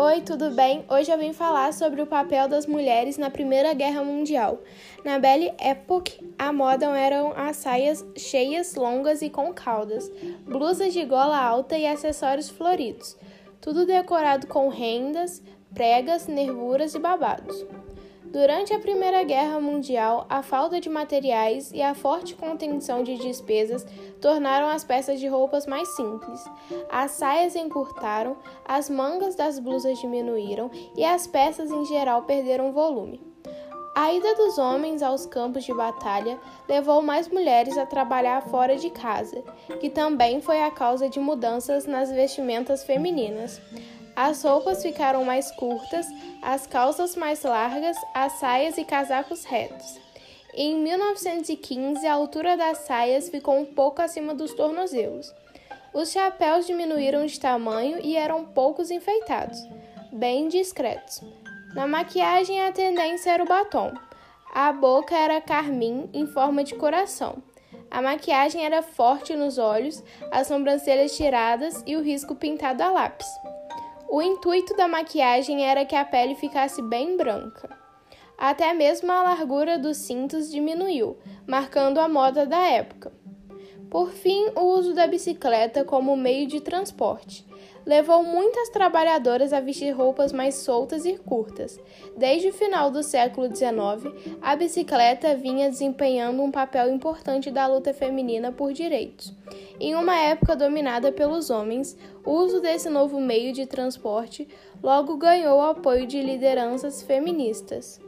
Oi, tudo bem? Hoje eu vim falar sobre o papel das mulheres na Primeira Guerra Mundial. Na Belle Époque, a moda eram as saias cheias, longas e com caudas, blusas de gola alta e acessórios floridos, tudo decorado com rendas, pregas, nervuras e babados. Durante a Primeira Guerra Mundial, a falta de materiais e a forte contenção de despesas tornaram as peças de roupas mais simples. As saias encurtaram, as mangas das blusas diminuíram e as peças em geral perderam volume. A ida dos homens aos campos de batalha levou mais mulheres a trabalhar fora de casa, que também foi a causa de mudanças nas vestimentas femininas. As roupas ficaram mais curtas, as calças mais largas, as saias e casacos retos. Em 1915, a altura das saias ficou um pouco acima dos tornozelos. Os chapéus diminuíram de tamanho e eram poucos enfeitados, bem discretos. Na maquiagem, a tendência era o batom. A boca era carmim em forma de coração. A maquiagem era forte nos olhos, as sobrancelhas tiradas e o risco pintado a lápis. O intuito da maquiagem era que a pele ficasse bem branca. Até mesmo a largura dos cintos diminuiu, marcando a moda da época. Por fim, o uso da bicicleta como meio de transporte levou muitas trabalhadoras a vestir roupas mais soltas e curtas. Desde o final do século XIX, a bicicleta vinha desempenhando um papel importante da luta feminina por direitos. Em uma época dominada pelos homens, o uso desse novo meio de transporte logo ganhou o apoio de lideranças feministas.